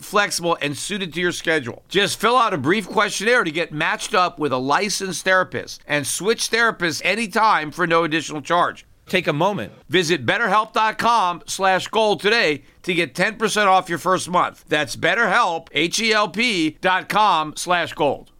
flexible, and suited to your schedule. Just fill out a brief questionnaire to get matched up with a licensed licensed therapist and switch therapists anytime for no additional charge. Take a moment. Visit betterhelp.com slash gold today to get 10% off your first month. That's betterhelp, H-E-L-P dot com slash gold.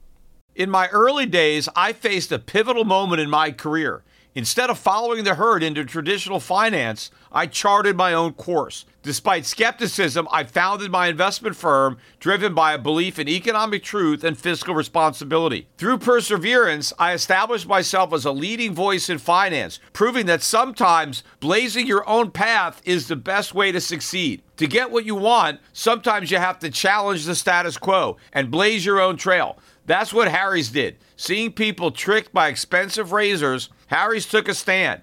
In my early days, I faced a pivotal moment in my career. Instead of following the herd into traditional finance, I charted my own course. Despite skepticism, I founded my investment firm driven by a belief in economic truth and fiscal responsibility. Through perseverance, I established myself as a leading voice in finance, proving that sometimes blazing your own path is the best way to succeed. To get what you want, sometimes you have to challenge the status quo and blaze your own trail. That's what Harry's did. Seeing people tricked by expensive razors, Harry's took a stand.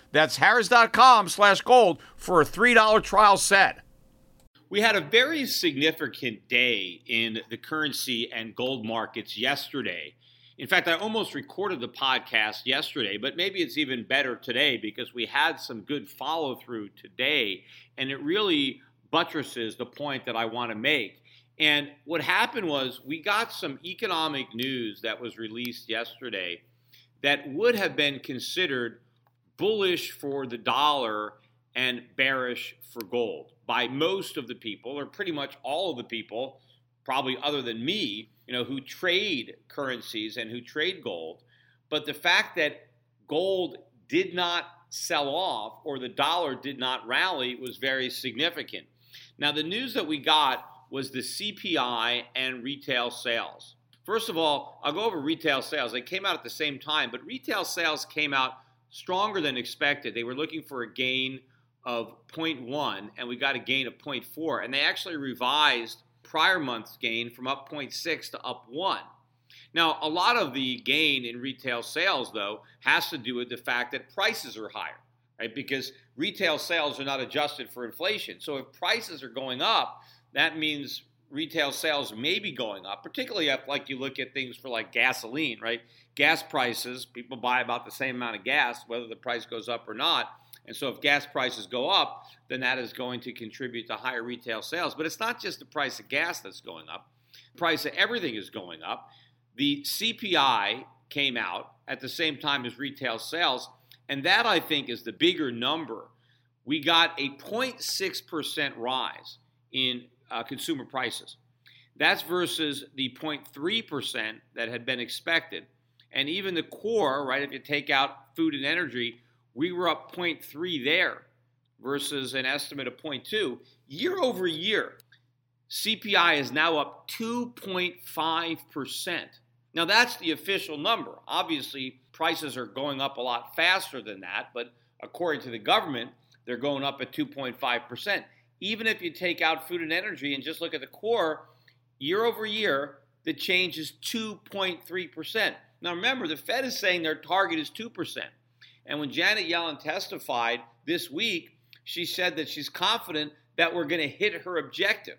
That's harrys.com slash gold for a $3 trial set. We had a very significant day in the currency and gold markets yesterday. In fact, I almost recorded the podcast yesterday, but maybe it's even better today because we had some good follow through today, and it really buttresses the point that I want to make. And what happened was we got some economic news that was released yesterday that would have been considered bullish for the dollar and bearish for gold by most of the people, or pretty much all of the people, probably other than me, you know, who trade currencies and who trade gold. But the fact that gold did not sell off or the dollar did not rally was very significant. Now, the news that we got was the CPI and retail sales. First of all, I'll go over retail sales. They came out at the same time, but retail sales came out stronger than expected. They were looking for a gain of 0.1, and we got a gain of 0.4. And they actually revised prior month's gain from up 0.6 to up 1. Now, a lot of the gain in retail sales, though, has to do with the fact that prices are higher, right? Because retail sales are not adjusted for inflation. So if prices are going up, that means retail sales may be going up, particularly if, like, you look at things for like gasoline, right? Gas prices, people buy about the same amount of gas, whether the price goes up or not. And so if gas prices go up, then that is going to contribute to higher retail sales. But it's not just the price of gas that's going up. The price of everything is going up. The CPI came out at the same time as retail sales, and that I think is the bigger number. We got a 0.6% rise in uh, consumer prices. That's versus the 0.3% that had been expected. And even the core, right, if you take out food and energy, we were up 0.3 there versus an estimate of 0.2. Year over year, CPI is now up 2.5%. Now, that's the official number. Obviously, prices are going up a lot faster than that, but according to the government, they're going up at 2.5%. Even if you take out food and energy and just look at the core, year over year, the change is 2.3%. Now, remember, the Fed is saying their target is 2%. And when Janet Yellen testified this week, she said that she's confident that we're going to hit her objective.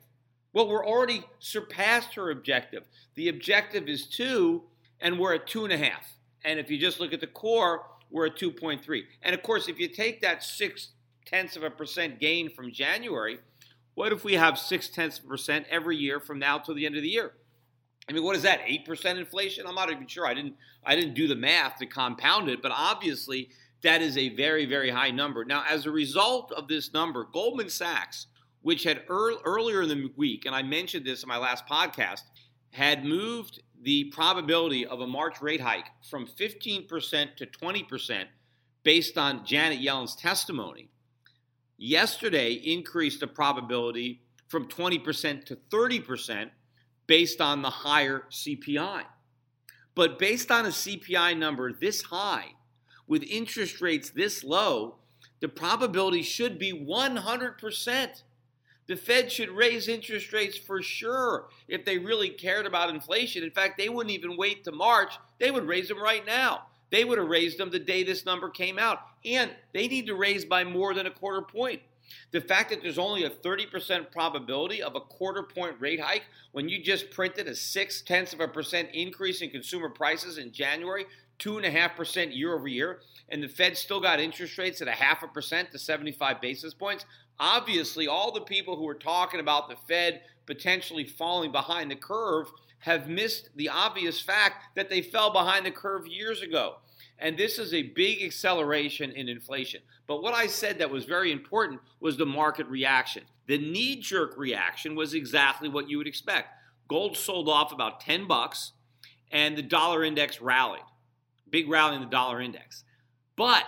Well, we're already surpassed her objective. The objective is two, and we're at two and a half. And if you just look at the core, we're at 2.3. And of course, if you take that six tenths of a percent gain from January, what if we have six tenths of a percent every year from now till the end of the year? I mean, what is that? Eight percent inflation? I'm not even sure. I didn't I didn't do the math to compound it, but obviously that is a very very high number. Now, as a result of this number, Goldman Sachs, which had earl- earlier in the week, and I mentioned this in my last podcast, had moved the probability of a March rate hike from 15% to 20% based on Janet Yellen's testimony. Yesterday increased the probability from 20% to 30% based on the higher CPI. But based on a CPI number this high, with interest rates this low, the probability should be 100%. The Fed should raise interest rates for sure if they really cared about inflation. In fact, they wouldn't even wait to March, they would raise them right now. They would have raised them the day this number came out. And they need to raise by more than a quarter point. The fact that there's only a 30% probability of a quarter point rate hike when you just printed a six tenths of a percent increase in consumer prices in January, two and a half percent year over year, and the Fed still got interest rates at a half a percent to 75 basis points. Obviously, all the people who are talking about the Fed potentially falling behind the curve have missed the obvious fact that they fell behind the curve years ago. And this is a big acceleration in inflation. But what I said that was very important was the market reaction. The knee jerk reaction was exactly what you would expect. Gold sold off about 10 bucks and the dollar index rallied. Big rally in the dollar index. But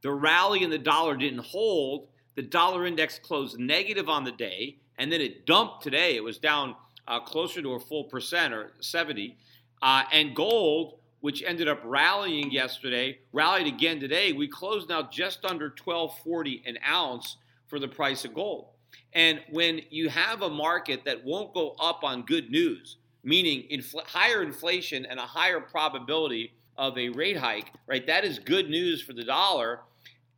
the rally in the dollar didn't hold. The dollar index closed negative on the day and then it dumped today. It was down uh, closer to a full percent or 70. Uh, and gold which ended up rallying yesterday, rallied again today. We closed now just under 1240 an ounce for the price of gold. And when you have a market that won't go up on good news, meaning infl- higher inflation and a higher probability of a rate hike, right? That is good news for the dollar.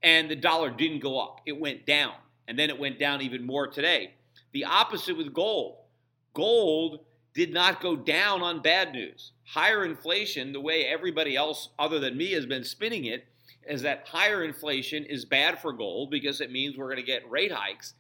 And the dollar didn't go up, it went down. And then it went down even more today. The opposite with gold. Gold did not go down on bad news. Higher inflation, the way everybody else other than me has been spinning it, is that higher inflation is bad for gold because it means we're going to get rate hikes,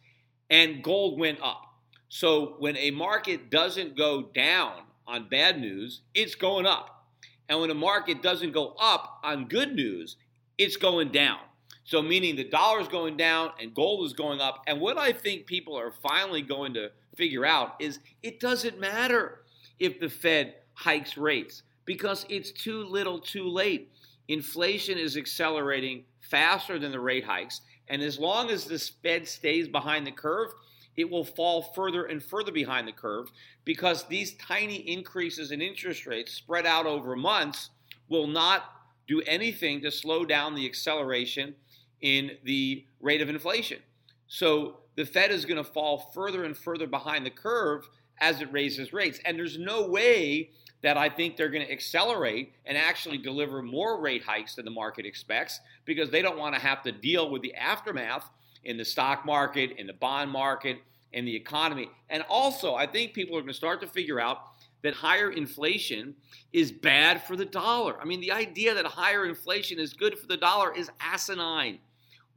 and gold went up. So when a market doesn't go down on bad news, it's going up. And when a market doesn't go up on good news, it's going down. So meaning the dollar is going down and gold is going up. And what I think people are finally going to figure out is it doesn't matter if the Fed hikes rates because it's too little too late. Inflation is accelerating faster than the rate hikes. And as long as the Fed stays behind the curve, it will fall further and further behind the curve because these tiny increases in interest rates spread out over months will not do anything to slow down the acceleration in the rate of inflation. So the Fed is going to fall further and further behind the curve as it raises rates. And there's no way that I think they're going to accelerate and actually deliver more rate hikes than the market expects because they don't want to have to deal with the aftermath in the stock market, in the bond market, in the economy. And also, I think people are going to start to figure out that higher inflation is bad for the dollar. I mean, the idea that higher inflation is good for the dollar is asinine.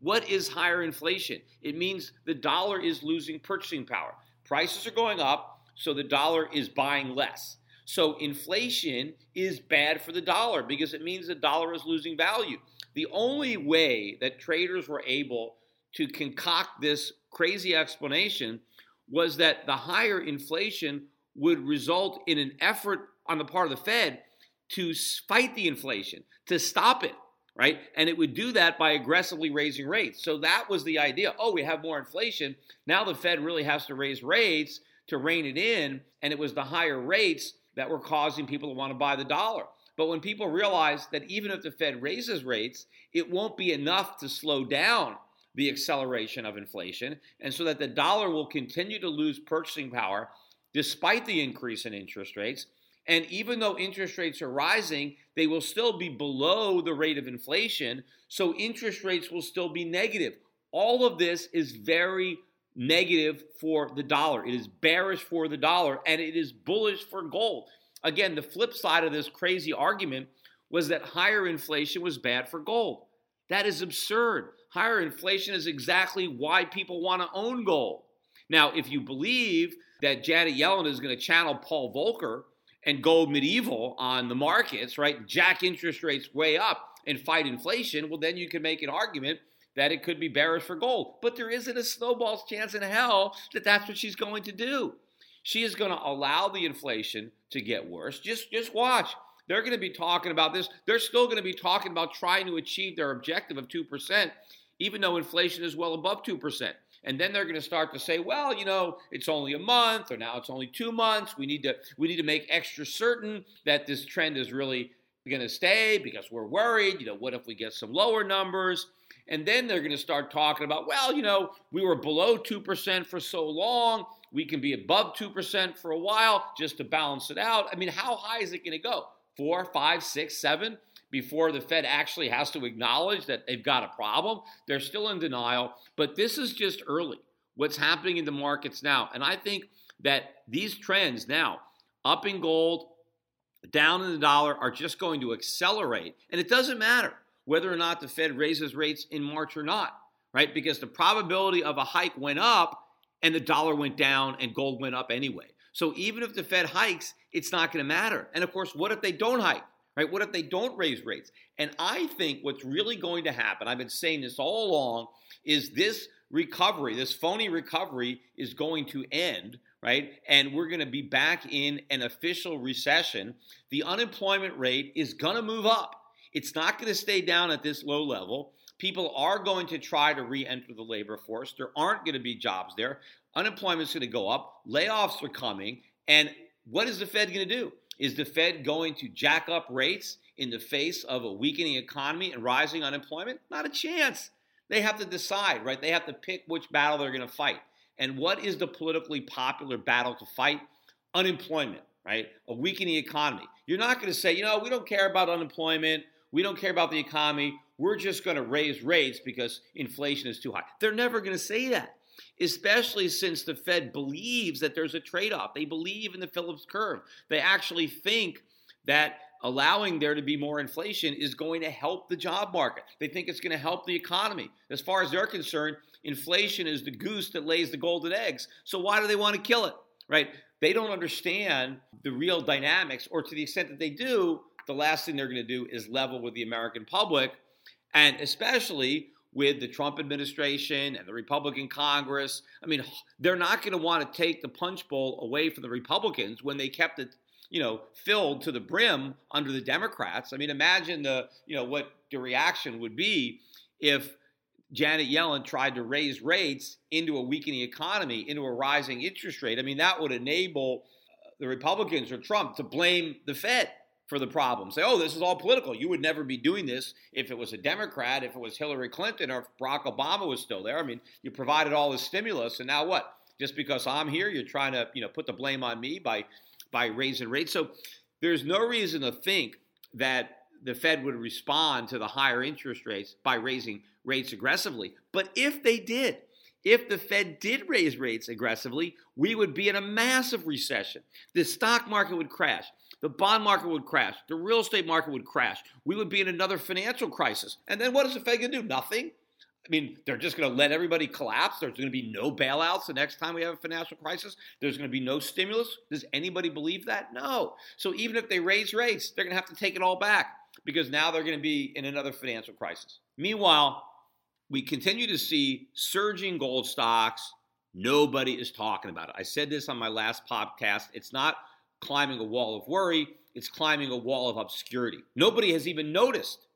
What is higher inflation? It means the dollar is losing purchasing power. Prices are going up, so the dollar is buying less. So inflation is bad for the dollar because it means the dollar is losing value. The only way that traders were able to concoct this crazy explanation was that the higher inflation would result in an effort on the part of the Fed to fight the inflation, to stop it right? And it would do that by aggressively raising rates. So that was the idea. Oh, we have more inflation. Now the Fed really has to raise rates to rein it in. And it was the higher rates that were causing people to want to buy the dollar. But when people realize that even if the Fed raises rates, it won't be enough to slow down the acceleration of inflation, and so that the dollar will continue to lose purchasing power despite the increase in interest rates, and even though interest rates are rising, they will still be below the rate of inflation. So interest rates will still be negative. All of this is very negative for the dollar. It is bearish for the dollar and it is bullish for gold. Again, the flip side of this crazy argument was that higher inflation was bad for gold. That is absurd. Higher inflation is exactly why people want to own gold. Now, if you believe that Janet Yellen is going to channel Paul Volcker and go medieval on the markets, right? Jack interest rates way up and fight inflation, well, then you can make an argument that it could be bearish for gold. But there isn't a snowball's chance in hell that that's what she's going to do. She is going to allow the inflation to get worse. Just, just watch. They're going to be talking about this. They're still going to be talking about trying to achieve their objective of 2%, even though inflation is well above 2%. And then they're going to start to say, well, you know, it's only a month or now it's only 2 months. We need to we need to make extra certain that this trend is really going to stay because we're worried, you know, what if we get some lower numbers? And then they're going to start talking about, well, you know, we were below 2% for so long. We can be above 2% for a while just to balance it out. I mean, how high is it going to go? Four, five, six, seven? Before the Fed actually has to acknowledge that they've got a problem. They're still in denial, but this is just early. What's happening in the markets now. And I think that these trends now, up in gold, down in the dollar, are just going to accelerate. And it doesn't matter whether or not the Fed raises rates in March or not, right? Because the probability of a hike went up and the dollar went down and gold went up anyway. So even if the Fed hikes, it's not going to matter. And of course, what if they don't hike? Right? What if they don't raise rates? And I think what's really going to happen, I've been saying this all along, is this recovery, this phony recovery is going to end, right? And we're going to be back in an official recession. The unemployment rate is going to move up. It's not going to stay down at this low level. People are going to try to re enter the labor force. There aren't going to be jobs there. Unemployment's going to go up. Layoffs are coming. And what is the Fed going to do? Is the Fed going to jack up rates in the face of a weakening economy and rising unemployment? Not a chance. They have to decide, right? They have to pick which battle they're going to fight. And what is the politically popular battle to fight? Unemployment, right? A weakening economy. You're not going to say, you know, we don't care about unemployment. We don't care about the economy. We're just going to raise rates because inflation is too high. They're never going to say that, especially since the Fed believes that there's a trade off. They believe in the Phillips curve. They actually think that allowing there to be more inflation is going to help the job market. They think it's going to help the economy. As far as they're concerned, inflation is the goose that lays the golden eggs. So why do they want to kill it? Right? They don't understand the real dynamics, or to the extent that they do, the last thing they're going to do is level with the American public, and especially with the Trump administration and the Republican Congress. I mean, they're not going to want to take the punch bowl away from the Republicans when they kept it, you know, filled to the brim under the Democrats. I mean, imagine the, you know, what the reaction would be if Janet Yellen tried to raise rates into a weakening economy, into a rising interest rate. I mean, that would enable uh, the Republicans or Trump to blame the Fed for the problem. Say, oh, this is all political. You would never be doing this if it was a Democrat, if it was Hillary Clinton, or if Barack Obama was still there. I mean, you provided all the stimulus, and now what? Just because I'm here, you're trying to, you know, put the blame on me by by raising rates. So there's no reason to think that the Fed would respond to the higher interest rates by raising rates aggressively. But if they did, if the Fed did raise rates aggressively, we would be in a massive recession. The stock market would crash. The bond market would crash. The real estate market would crash. We would be in another financial crisis. And then what is the Fed going to do? Nothing. I mean, they're just going to let everybody collapse. There's going to be no bailouts the next time we have a financial crisis. There's going to be no stimulus. Does anybody believe that? No. So even if they raise rates, they're going to have to take it all back because now they're going to be in another financial crisis. Meanwhile, we continue to see surging gold stocks. Nobody is talking about it. I said this on my last podcast. It's not climbing a wall of worry, it's climbing a wall of obscurity. Nobody has even noticed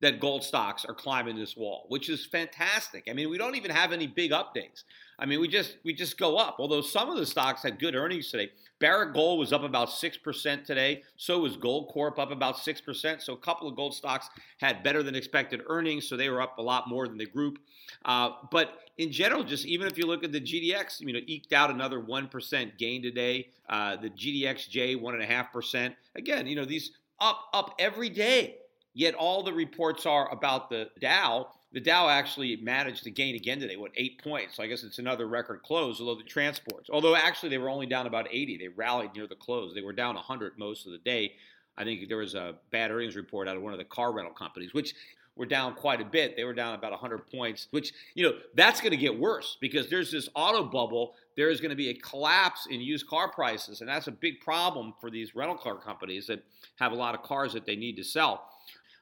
that gold stocks are climbing this wall, which is fantastic. I mean, we don't even have any big updates. I mean, we just we just go up. Although some of the stocks had good earnings today. Barrick Gold was up about 6% today. So was Goldcorp up about 6%. So a couple of gold stocks had better than expected earnings. So they were up a lot more than the group. Uh, but in general, just even if you look at the GDX, you know, eked out another 1% gain today. Uh, the GDXJ, 1.5%. Again, you know, these up, up every day. Yet all the reports are about the Dow the Dow actually managed to gain again today, what, eight points. So I guess it's another record close, although the transports, although actually they were only down about 80. They rallied near the close. They were down 100 most of the day. I think there was a bad earnings report out of one of the car rental companies, which were down quite a bit. They were down about 100 points, which, you know, that's going to get worse because there's this auto bubble. There is going to be a collapse in used car prices, and that's a big problem for these rental car companies that have a lot of cars that they need to sell.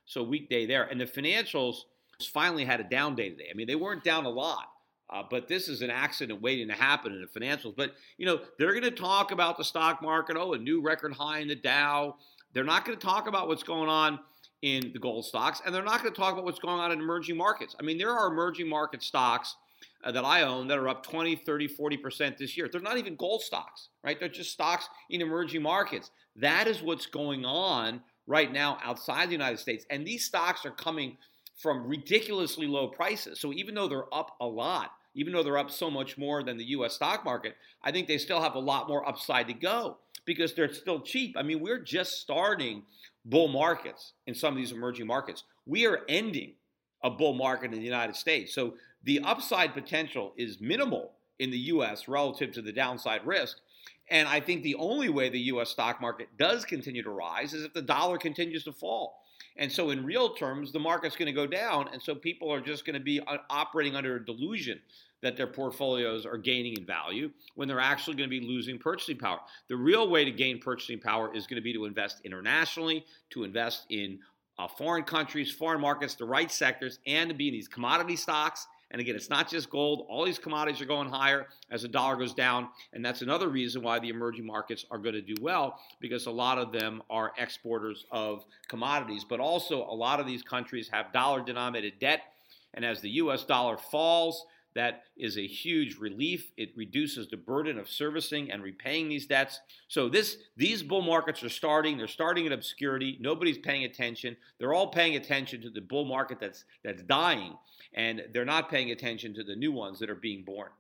So, weak day there. And the financials finally had a down day today. I mean, they weren't down a lot. Uh, but this is an accident waiting to happen in the financials. But, you know, they're going to talk about the stock market. Oh, a new record high in the Dow. They're not going to talk about what's going on in the gold stocks, and they're not going to talk about what's going on in emerging markets. I mean, there are emerging market stocks uh, that I own that are up 20, 30, 40% this year. They're not even gold stocks, right? They're just stocks in emerging markets. That is what's going on right now outside the United States. And these stocks are coming from ridiculously low prices. So even though they're up a lot, even though they're up so much more than the US stock market, I think they still have a lot more upside to go because they're still cheap. I mean, we're just starting bull markets in some of these emerging markets. We are ending a bull market in the United States. So the upside potential is minimal in the US relative to the downside risk. And I think the only way the US stock market does continue to rise is if the dollar continues to fall. And so, in real terms, the market's going to go down. And so, people are just going to be uh, operating under a delusion that their portfolios are gaining in value when they're actually going to be losing purchasing power. The real way to gain purchasing power is going to be to invest internationally, to invest in uh, foreign countries, foreign markets, the right sectors, and to be in these commodity stocks. And again, it's not just gold. All these commodities are going higher as the dollar goes down. And that's another reason why the emerging markets are going to do well because a lot of them are exporters of commodities. But also, a lot of these countries have dollar denominated debt. And as the US dollar falls, that is a huge relief. It reduces the burden of servicing and repaying these debts. So this these bull markets are starting. They're starting in obscurity. Nobody's paying attention. They're all paying attention to the bull market that's that's dying, and they're not paying attention to the new ones that are being born.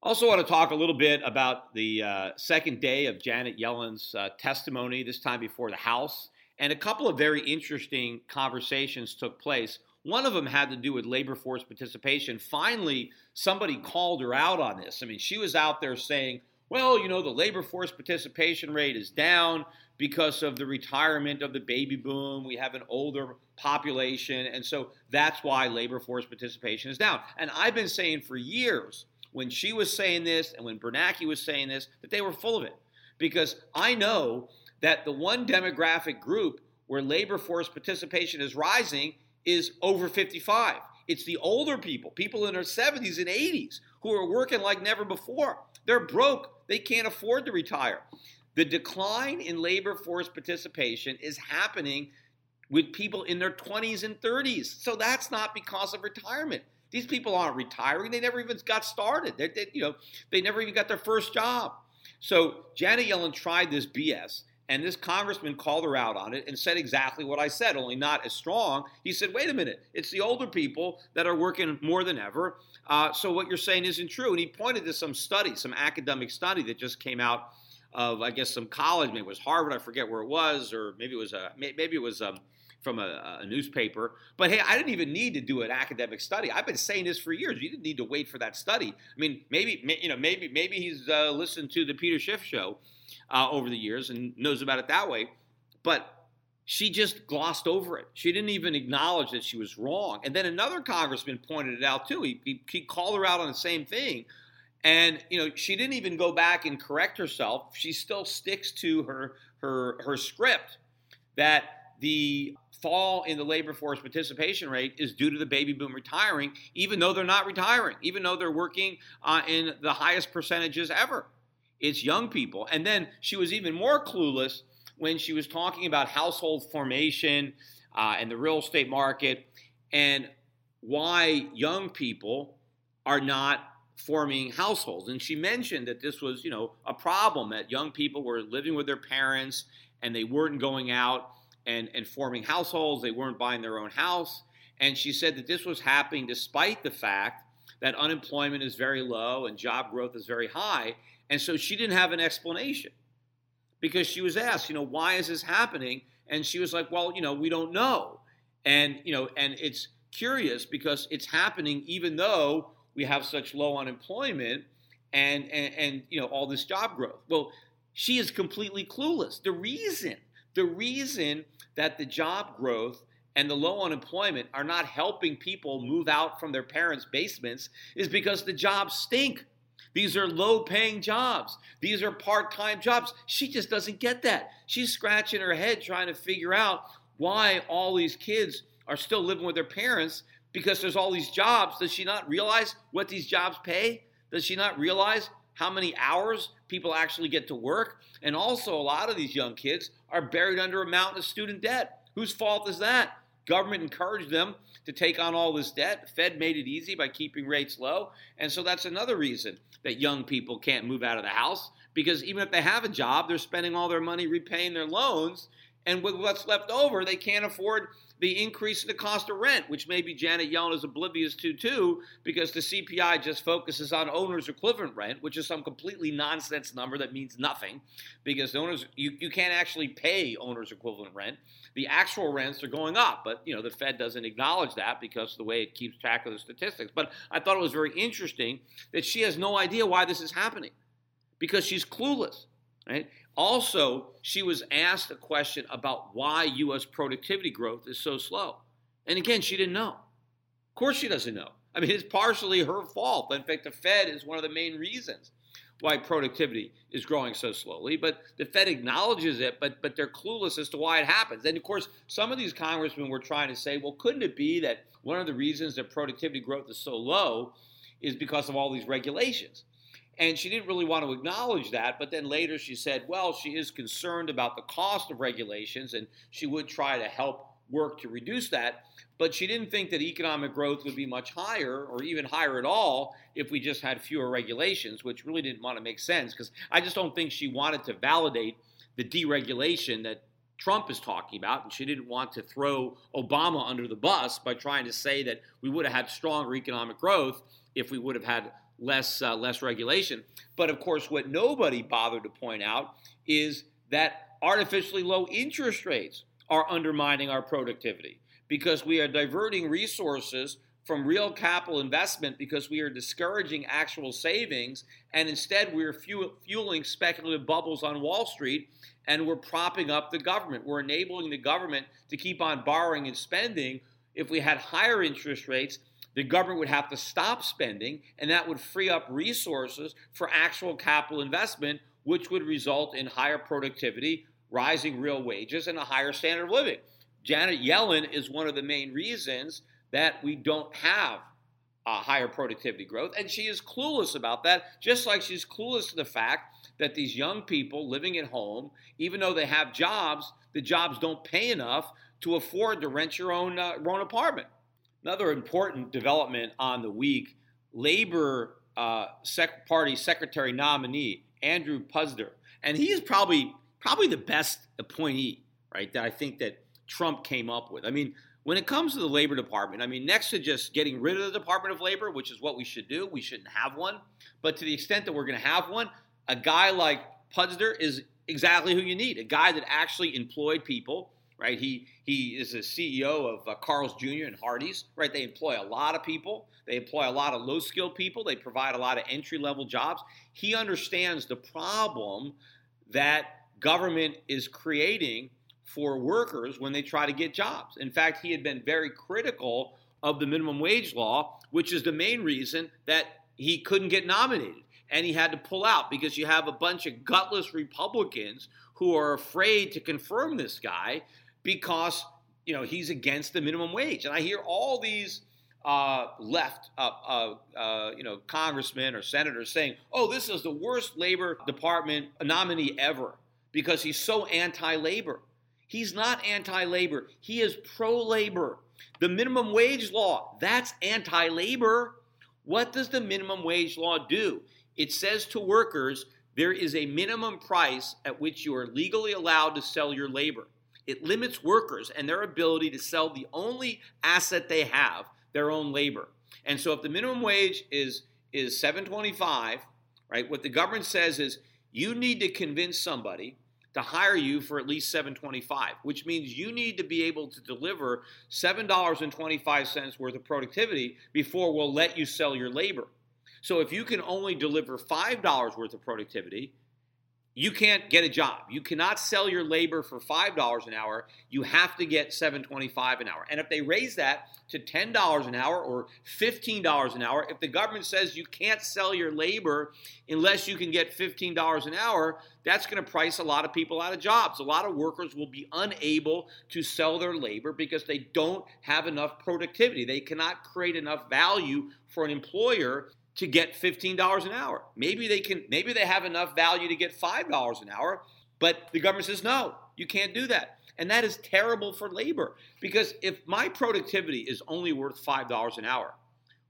Also, want to talk a little bit about the uh, second day of Janet Yellen's uh, testimony, this time before the House. And a couple of very interesting conversations took place. One of them had to do with labor force participation. Finally, somebody called her out on this. I mean, she was out there saying, well, you know, the labor force participation rate is down because of the retirement of the baby boom. We have an older population. And so that's why labor force participation is down. And I've been saying for years, when she was saying this and when Bernanke was saying this, that they were full of it. Because I know that the one demographic group where labor force participation is rising is over 55. It's the older people, people in their 70s and 80s, who are working like never before. They're broke, they can't afford to retire. The decline in labor force participation is happening with people in their 20s and 30s. So that's not because of retirement. These people aren't retiring. They never even got started. They, you know, they never even got their first job. So Janet Yellen tried this BS. And this congressman called her out on it and said exactly what I said, only not as strong. He said, wait a minute, it's the older people that are working more than ever. Uh, so what you're saying isn't true. And he pointed to some study, some academic study that just came out of, I guess, some college. Maybe it was Harvard, I forget where it was, or maybe it was, a, maybe it was um, from a, a, newspaper. But hey, I didn't even need to do an academic study. I've been saying this for years. You didn't need to wait for that study. I mean, maybe, you know, maybe, maybe he's uh, listened to the Peter Schiff show uh, over the years and knows about it that way. But she just glossed over it. She didn't even acknowledge that she was wrong. And then another congressman pointed it out too. He, he, he called her out on the same thing. And you know, she didn't even go back and correct herself. She still sticks to her her her script that the fall in the labor force participation rate is due to the baby boom retiring, even though they're not retiring, even though they're working uh, in the highest percentages ever it's young people. And then she was even more clueless when she was talking about household formation uh, and the real estate market and why young people are not forming households. And she mentioned that this was, you know, a problem that young people were living with their parents and they weren't going out and, and forming households, they weren't buying their own house. And she said that this was happening despite the fact that unemployment is very low and job growth is very high. And so she didn't have an explanation because she was asked, you know, why is this happening? And she was like, well, you know, we don't know. And, you know, and it's curious because it's happening even though we have such low unemployment and, and, and you know, all this job growth. Well, she is completely clueless. The reason, the reason that the job growth and the low unemployment are not helping people move out from their parents' basements is because the jobs stink. These are low paying jobs. These are part time jobs. She just doesn't get that. She's scratching her head trying to figure out why all these kids are still living with their parents because there's all these jobs. Does she not realize what these jobs pay? Does she not realize how many hours people actually get to work? And also, a lot of these young kids are buried under a mountain of student debt. Whose fault is that? Government encouraged them to take on all this debt. Fed made it easy by keeping rates low. And so that's another reason that young people can't move out of the house because even if they have a job, they're spending all their money repaying their loans. And with what's left over, they can't afford the increase in the cost of rent, which maybe Janet Yellen is oblivious to too, because the CPI just focuses on owner's equivalent rent, which is some completely nonsense number that means nothing, because owners you, you can't actually pay owner's equivalent rent. The actual rents are going up, but you know the Fed doesn't acknowledge that because the way it keeps track of the statistics. But I thought it was very interesting that she has no idea why this is happening, because she's clueless. Right? Also, she was asked a question about why U.S. productivity growth is so slow. And again, she didn't know. Of course, she doesn't know. I mean, it's partially her fault. In fact, the Fed is one of the main reasons why productivity is growing so slowly. But the Fed acknowledges it, but but they're clueless as to why it happens. And of course, some of these congressmen were trying to say, well, couldn't it be that one of the reasons that productivity growth is so low is because of all these regulations? And she didn't really want to acknowledge that, but then later she said, well, she is concerned about the cost of regulations and she would try to help work to reduce that. But she didn't think that economic growth would be much higher or even higher at all if we just had fewer regulations, which really didn't want to make sense because I just don't think she wanted to validate the deregulation that Trump is talking about, and she didn't want to throw Obama under the bus by trying to say that we would have had stronger economic growth if we would have had less uh, less regulation. But of course, what nobody bothered to point out is that artificially low interest rates are undermining our productivity because we are diverting resources from real capital investment because we are discouraging actual savings and instead we're fueling speculative bubbles on Wall Street and we're propping up the government. We're enabling the government to keep on borrowing and spending. If we had higher interest rates, the government would have to stop spending, and that would free up resources for actual capital investment, which would result in higher productivity, rising real wages, and a higher standard of living. Janet Yellen is one of the main reasons that we don't have a higher productivity growth, and she is clueless about that, just like she's clueless to the fact that these young people living at home, even though they have jobs, the jobs don't pay enough to afford to rent your own, uh, own apartment. Another important development on the week Labor uh, sec- Party Secretary nominee, Andrew Puzder. And he is probably, probably the best appointee, right, that I think that Trump came up with. I mean, when it comes to the Labor Department, I mean, next to just getting rid of the Department of Labor, which is what we should do, we shouldn't have one. But to the extent that we're going to have one, a guy like Puzder is exactly who you need a guy that actually employed people right? He he is a CEO of uh, Carl's Jr. and Hardee's, right? They employ a lot of people. They employ a lot of low skilled people. They provide a lot of entry level jobs. He understands the problem that government is creating for workers when they try to get jobs. In fact, he had been very critical of the minimum wage law, which is the main reason that he couldn't get nominated and he had to pull out because you have a bunch of gutless Republicans who are afraid to confirm this guy because you know he's against the minimum wage. And I hear all these uh, left, uh, uh, uh, you know, congressmen or senators saying, "Oh, this is the worst labor department nominee ever because he's so anti-labor." He's not anti-labor. He is pro-labor. The minimum wage law, that's anti-labor. What does the minimum wage law do? It says to workers there is a minimum price at which you are legally allowed to sell your labor. It limits workers and their ability to sell the only asset they have, their own labor. And so if the minimum wage is is 725, right? What the government says is you need to convince somebody to hire you for at least 725, which means you need to be able to deliver $7.25 worth of productivity before we'll let you sell your labor. So if you can only deliver $5 worth of productivity, you can't get a job. You cannot sell your labor for $5 an hour. You have to get $7.25 an hour. And if they raise that to $10 an hour or $15 an hour, if the government says you can't sell your labor unless you can get $15 an hour, that's going to price a lot of people out of jobs. A lot of workers will be unable to sell their labor because they don't have enough productivity. They cannot create enough value for an employer to get $15 an hour. Maybe they can maybe they have enough value to get $5 an hour, but the government says no, you can't do that. And that is terrible for labor because if my productivity is only worth $5 an hour,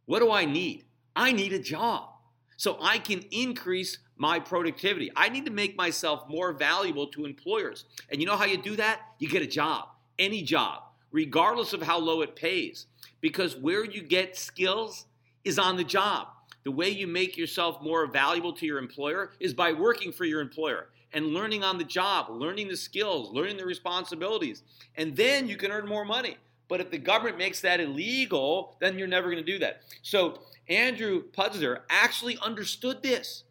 what do I need? I need a job. So I can increase my productivity. I need to make myself more valuable to employers. And you know how you do that? You get a job, any job, regardless of how low it pays. Because where you get skills is on the job. The way you make yourself more valuable to your employer is by working for your employer and learning on the job, learning the skills, learning the responsibilities. And then you can earn more money. But if the government makes that illegal, then you're never going to do that. So Andrew Puzder actually understood this.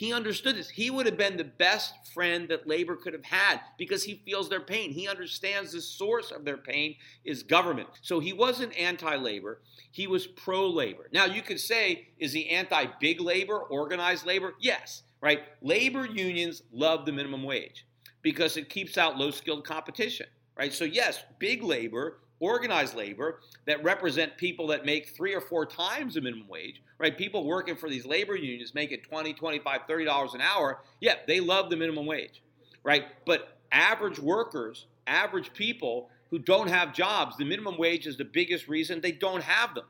He understood this. He would have been the best friend that labor could have had because he feels their pain. He understands the source of their pain is government. So he wasn't anti labor, he was pro labor. Now, you could say, is he anti big labor, organized labor? Yes, right? Labor unions love the minimum wage because it keeps out low skilled competition, right? So, yes, big labor organized labor that represent people that make three or four times the minimum wage, right? People working for these labor unions making 20, 25, 30 dollars an hour. Yeah, they love the minimum wage, right? But average workers, average people who don't have jobs, the minimum wage is the biggest reason they don't have them.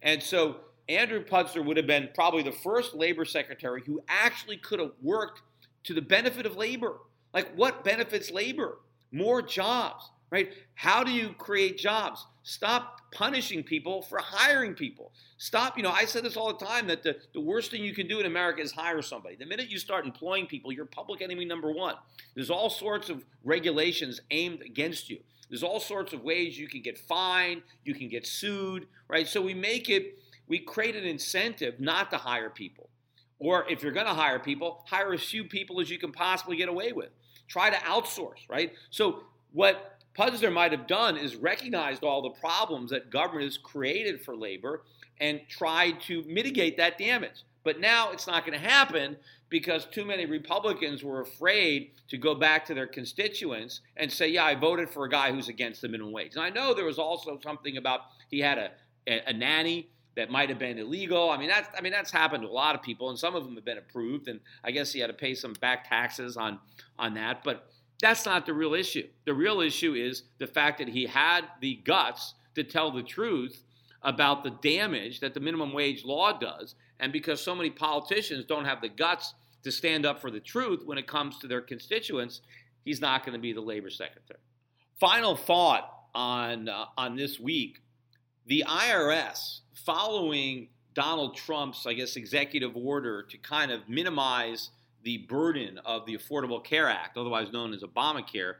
And so Andrew Puzder would have been probably the first labor secretary who actually could have worked to the benefit of labor. Like what benefits labor? More jobs right? How do you create jobs? Stop punishing people for hiring people. Stop, you know, I said this all the time that the, the worst thing you can do in America is hire somebody. The minute you start employing people, you're public enemy number one. There's all sorts of regulations aimed against you. There's all sorts of ways you can get fined, you can get sued, right? So we make it, we create an incentive not to hire people. Or if you're going to hire people, hire as few people as you can possibly get away with. Try to outsource, right? So what Puzder might have done is recognized all the problems that government has created for labor and tried to mitigate that damage. But now it's not going to happen because too many Republicans were afraid to go back to their constituents and say, "Yeah, I voted for a guy who's against the minimum wage." And I know there was also something about he had a, a, a nanny that might have been illegal. I mean, that's I mean that's happened to a lot of people, and some of them have been approved. And I guess he had to pay some back taxes on on that. But that's not the real issue. The real issue is the fact that he had the guts to tell the truth about the damage that the minimum wage law does. And because so many politicians don't have the guts to stand up for the truth when it comes to their constituents, he's not going to be the labor secretary. Final thought on, uh, on this week the IRS, following Donald Trump's, I guess, executive order to kind of minimize the burden of the Affordable Care Act, otherwise known as Obamacare,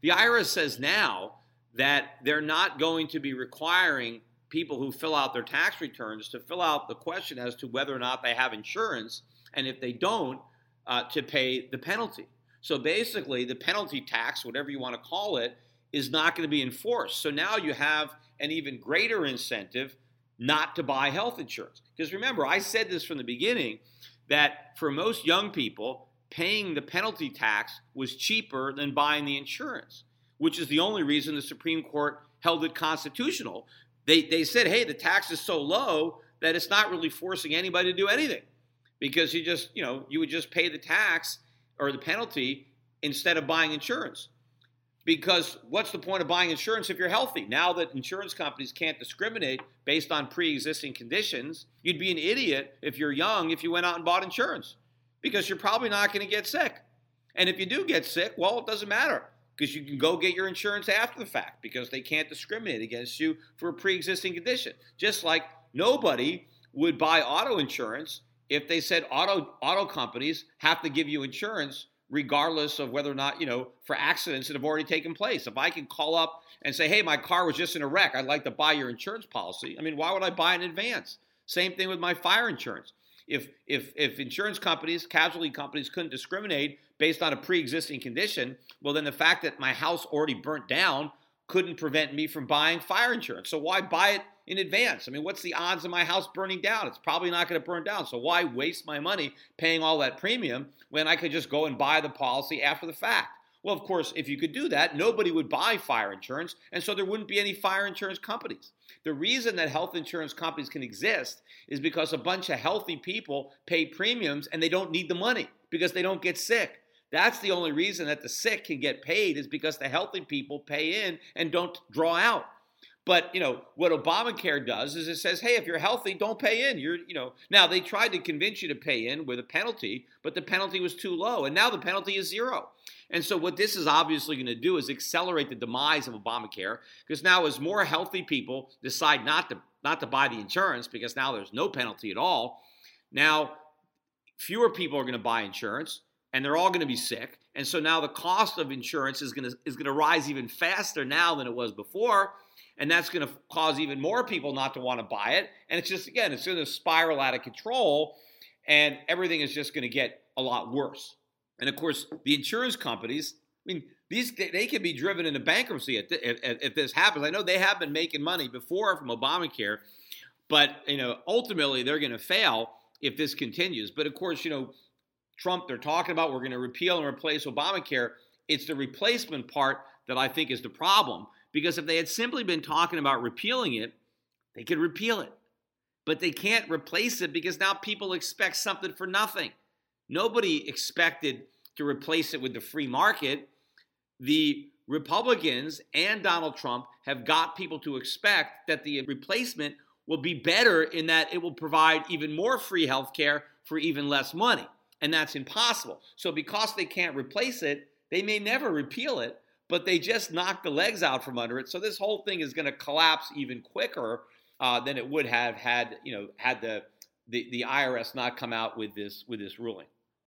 the IRS says now that they're not going to be requiring people who fill out their tax returns to fill out the question as to whether or not they have insurance, and if they don't, uh, to pay the penalty. So basically, the penalty tax, whatever you want to call it, is not going to be enforced. So now you have an even greater incentive not to buy health insurance. Because remember, I said this from the beginning that for most young people, paying the penalty tax was cheaper than buying the insurance, which is the only reason the Supreme Court held it constitutional. They, they said, hey, the tax is so low that it's not really forcing anybody to do anything because you just, you know, you would just pay the tax or the penalty instead of buying insurance. Because what's the point of buying insurance if you're healthy? Now that insurance companies can't discriminate based on pre existing conditions, you'd be an idiot if you're young if you went out and bought insurance because you're probably not going to get sick. And if you do get sick, well, it doesn't matter because you can go get your insurance after the fact because they can't discriminate against you for a pre existing condition. Just like nobody would buy auto insurance if they said auto, auto companies have to give you insurance regardless of whether or not, you know, for accidents that have already taken place. If I can call up and say, hey, my car was just in a wreck, I'd like to buy your insurance policy. I mean, why would I buy in advance? Same thing with my fire insurance. if if if insurance companies, casualty companies couldn't discriminate based on a pre-existing condition, well then the fact that my house already burnt down couldn't prevent me from buying fire insurance. So why buy it in advance? I mean, what's the odds of my house burning down? It's probably not going to burn down. So why waste my money paying all that premium when I could just go and buy the policy after the fact? Well, of course, if you could do that, nobody would buy fire insurance, and so there wouldn't be any fire insurance companies. The reason that health insurance companies can exist is because a bunch of healthy people pay premiums and they don't need the money because they don't get sick. That's the only reason that the sick can get paid is because the healthy people pay in and don't draw out. But you know what Obamacare does is it says, "Hey, if you're healthy, don't pay in." You're, you know, now they tried to convince you to pay in with a penalty, but the penalty was too low, and now the penalty is zero. And so what this is obviously going to do is accelerate the demise of Obamacare because now as more healthy people decide not to not to buy the insurance because now there's no penalty at all, now fewer people are going to buy insurance and they're all going to be sick. And so now the cost of insurance is going to is going to rise even faster now than it was before, and that's going to cause even more people not to want to buy it. And it's just again, it's going to spiral out of control, and everything is just going to get a lot worse. And of course, the insurance companies. I mean, these they can be driven into bankruptcy if, if this happens. I know they have been making money before from Obamacare, but you know ultimately they're going to fail if this continues. But of course, you know Trump, they're talking about we're going to repeal and replace Obamacare. It's the replacement part that I think is the problem. Because if they had simply been talking about repealing it, they could repeal it. But they can't replace it because now people expect something for nothing. Nobody expected to replace it with the free market. The Republicans and Donald Trump have got people to expect that the replacement will be better in that it will provide even more free health care for even less money and that's impossible. So because they can't replace it, they may never repeal it, but they just knocked the legs out from under it. So this whole thing is going to collapse even quicker uh, than it would have had you know had the, the the IRS not come out with this with this ruling.